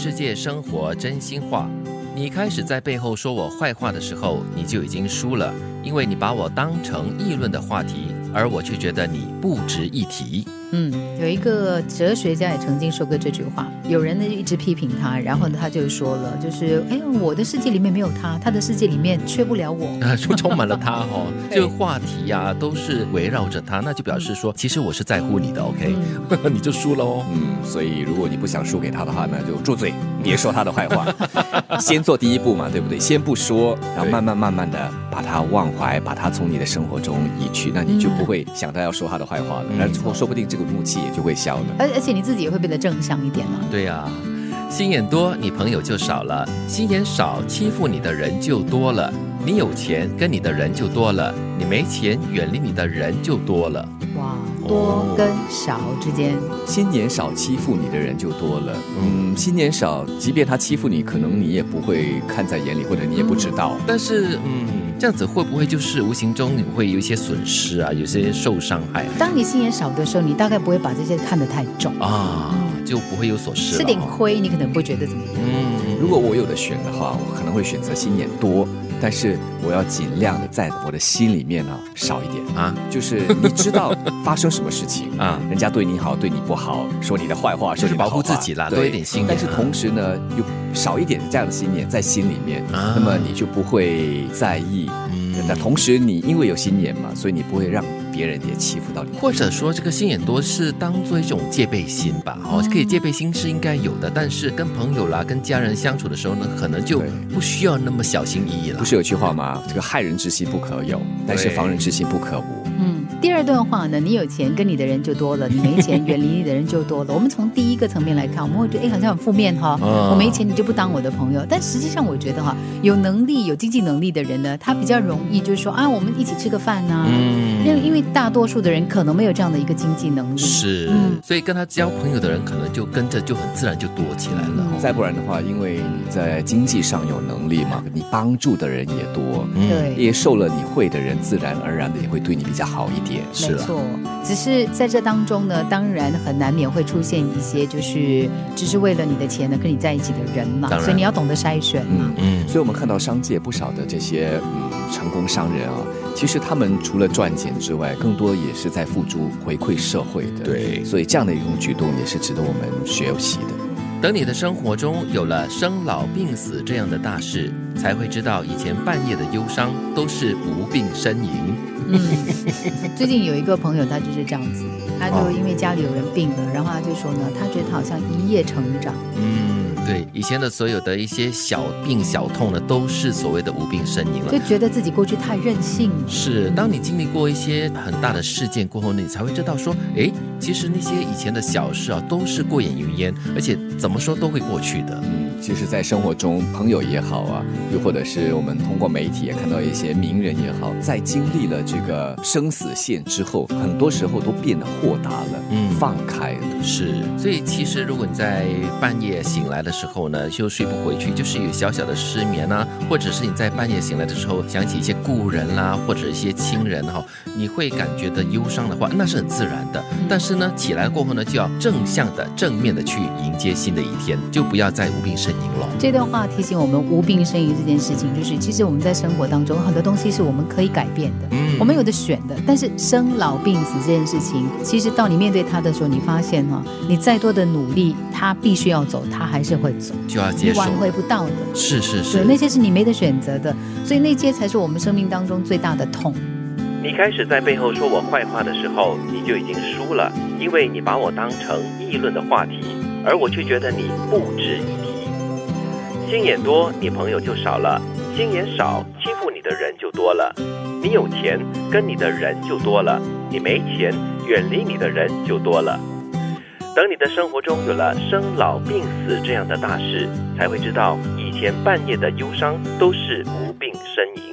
世界，生活真心话。你开始在背后说我坏话的时候，你就已经输了，因为你把我当成议论的话题，而我却觉得你不值一提。嗯，有一个哲学家也曾经说过这句话，有人呢一直批评他，然后呢他就说了，就是哎，我的世界里面没有他，他的世界里面缺不了我，啊，就充满了他哈，这个话题呀都是围绕着他，那就表示说，其实我是在乎你的，OK，你就输了哦。嗯，所以如果你不想输给他的话，那就住嘴，别说他的坏话，先做第一步嘛，对不对？先不说，然后慢慢慢慢的把他忘怀，把他从你的生活中移去，那你就不会想到要说他的坏话了，那说不定这。怒气也就会消了，而而且你自己也会变得正向一点了。对呀，心眼多，你朋友就少了；心眼少，欺负你的人就多了。你有钱，跟你的人就多了；你没钱，远离你的人就多了。哇，多跟少之间，新年少，欺负你的人就多了。嗯，新年少，即便他欺负你，可能你也不会看在眼里，或者你也不知道。但是，嗯。这样子会不会就是无形中你会有一些损失啊？有些受伤害。当你心眼少的时候，你大概不会把这些看得太重啊，就不会有所失。吃点亏，你可能不觉得怎么样。嗯，如果我有的选的话，我可能会选择心眼多。但是我要尽量的在我的心里面呢少一点。啊，就是你知道发生什么事情 啊，人家对你好对你不好，说你的坏话，说你保护自己啦，多一点心。但是同时呢，又少一点这样的心念在心里面，那么你就不会在意。那同时你因为有心眼嘛，所以你不会让。别人也欺负到你，或者说这个心眼多是当做一种戒备心吧？哦，可以戒备心是应该有的，但是跟朋友啦、跟家人相处的时候呢，可能就不需要那么小心翼翼了。不是有句话吗？这个害人之心不可有，但是防人之心不可无。嗯，第二段话呢，你有钱跟你的人就多了，你没钱远离你的人就多了。我们从第一个层面来看，我们会觉得哎，好像很负面哈。我没钱，你就不当我的朋友。但实际上，我觉得哈，有能力、有经济能力的人呢，他比较容易就是说啊，我们一起吃个饭呐。嗯，因为因为大多数的人可能没有这样的一个经济能力。是，嗯，所以跟他交朋友的人可能就跟着就很自然就多起来了。再不然的话，因为你在经济上有能力嘛，你帮助的人也多，对，也受了你会的人，自然而然的也会对你比较。好一点，没错。只是在这当中呢，当然很难免会出现一些，就是只是为了你的钱呢跟你在一起的人嘛。所以你要懂得筛选嘛。嗯，所以我们看到商界不少的这些嗯成功商人啊，其实他们除了赚钱之外，更多也是在付诸回馈社会的。对，所以这样的一种举动也是值得我们学习的。等你的生活中有了生老病死这样的大事，才会知道以前半夜的忧伤都是无病呻吟。嗯，最近有一个朋友，他就是这样子，他就因为家里有人病了，然后他就说呢，他觉得他好像一夜成长。嗯，对，以前的所有的一些小病小痛呢，都是所谓的无病呻吟了，就觉得自己过去太任性。是，当你经历过一些很大的事件过后呢，你才会知道说，哎，其实那些以前的小事啊，都是过眼云烟，而且怎么说都会过去的。嗯。其实，在生活中，朋友也好啊，又或者是我们通过媒体也看到一些名人也好，在经历了这个生死线之后，很多时候都变得豁达了，嗯，放开了。是，所以其实如果你在半夜醒来的时候呢，就睡不回去，就是有小小的失眠啊，或者是你在半夜醒来的时候想起一些故人啦，或者一些亲人哈，你会感觉的忧伤的话，那是很自然的。但是呢，起来过后呢，就要正向的、正面的去迎接新的一天，就不要再无病呻吟了。这段话提醒我们无病呻吟这件事情，就是其实我们在生活当中很多东西是我们可以改变的，我们有的选的。但是生老病死这件事情，其实到你面对它的时候，你发现哈，你再多的努力，他必须要走，他还是会走，就要接受，挽回不到的。是是是，对，那些是你没得选择的，所以那些才是我们生命当中最大的痛。你开始在背后说我坏话的时候，你就已经输了，因为你把我当成议论的话题，而我却觉得你不值一提。心眼多，你朋友就少了；心眼少，欺负你的人就多了。你有钱，跟你的人就多了；你没钱，远离你的人就多了。等你的生活中有了生老病死这样的大事，才会知道以前半夜的忧伤都是无病呻吟。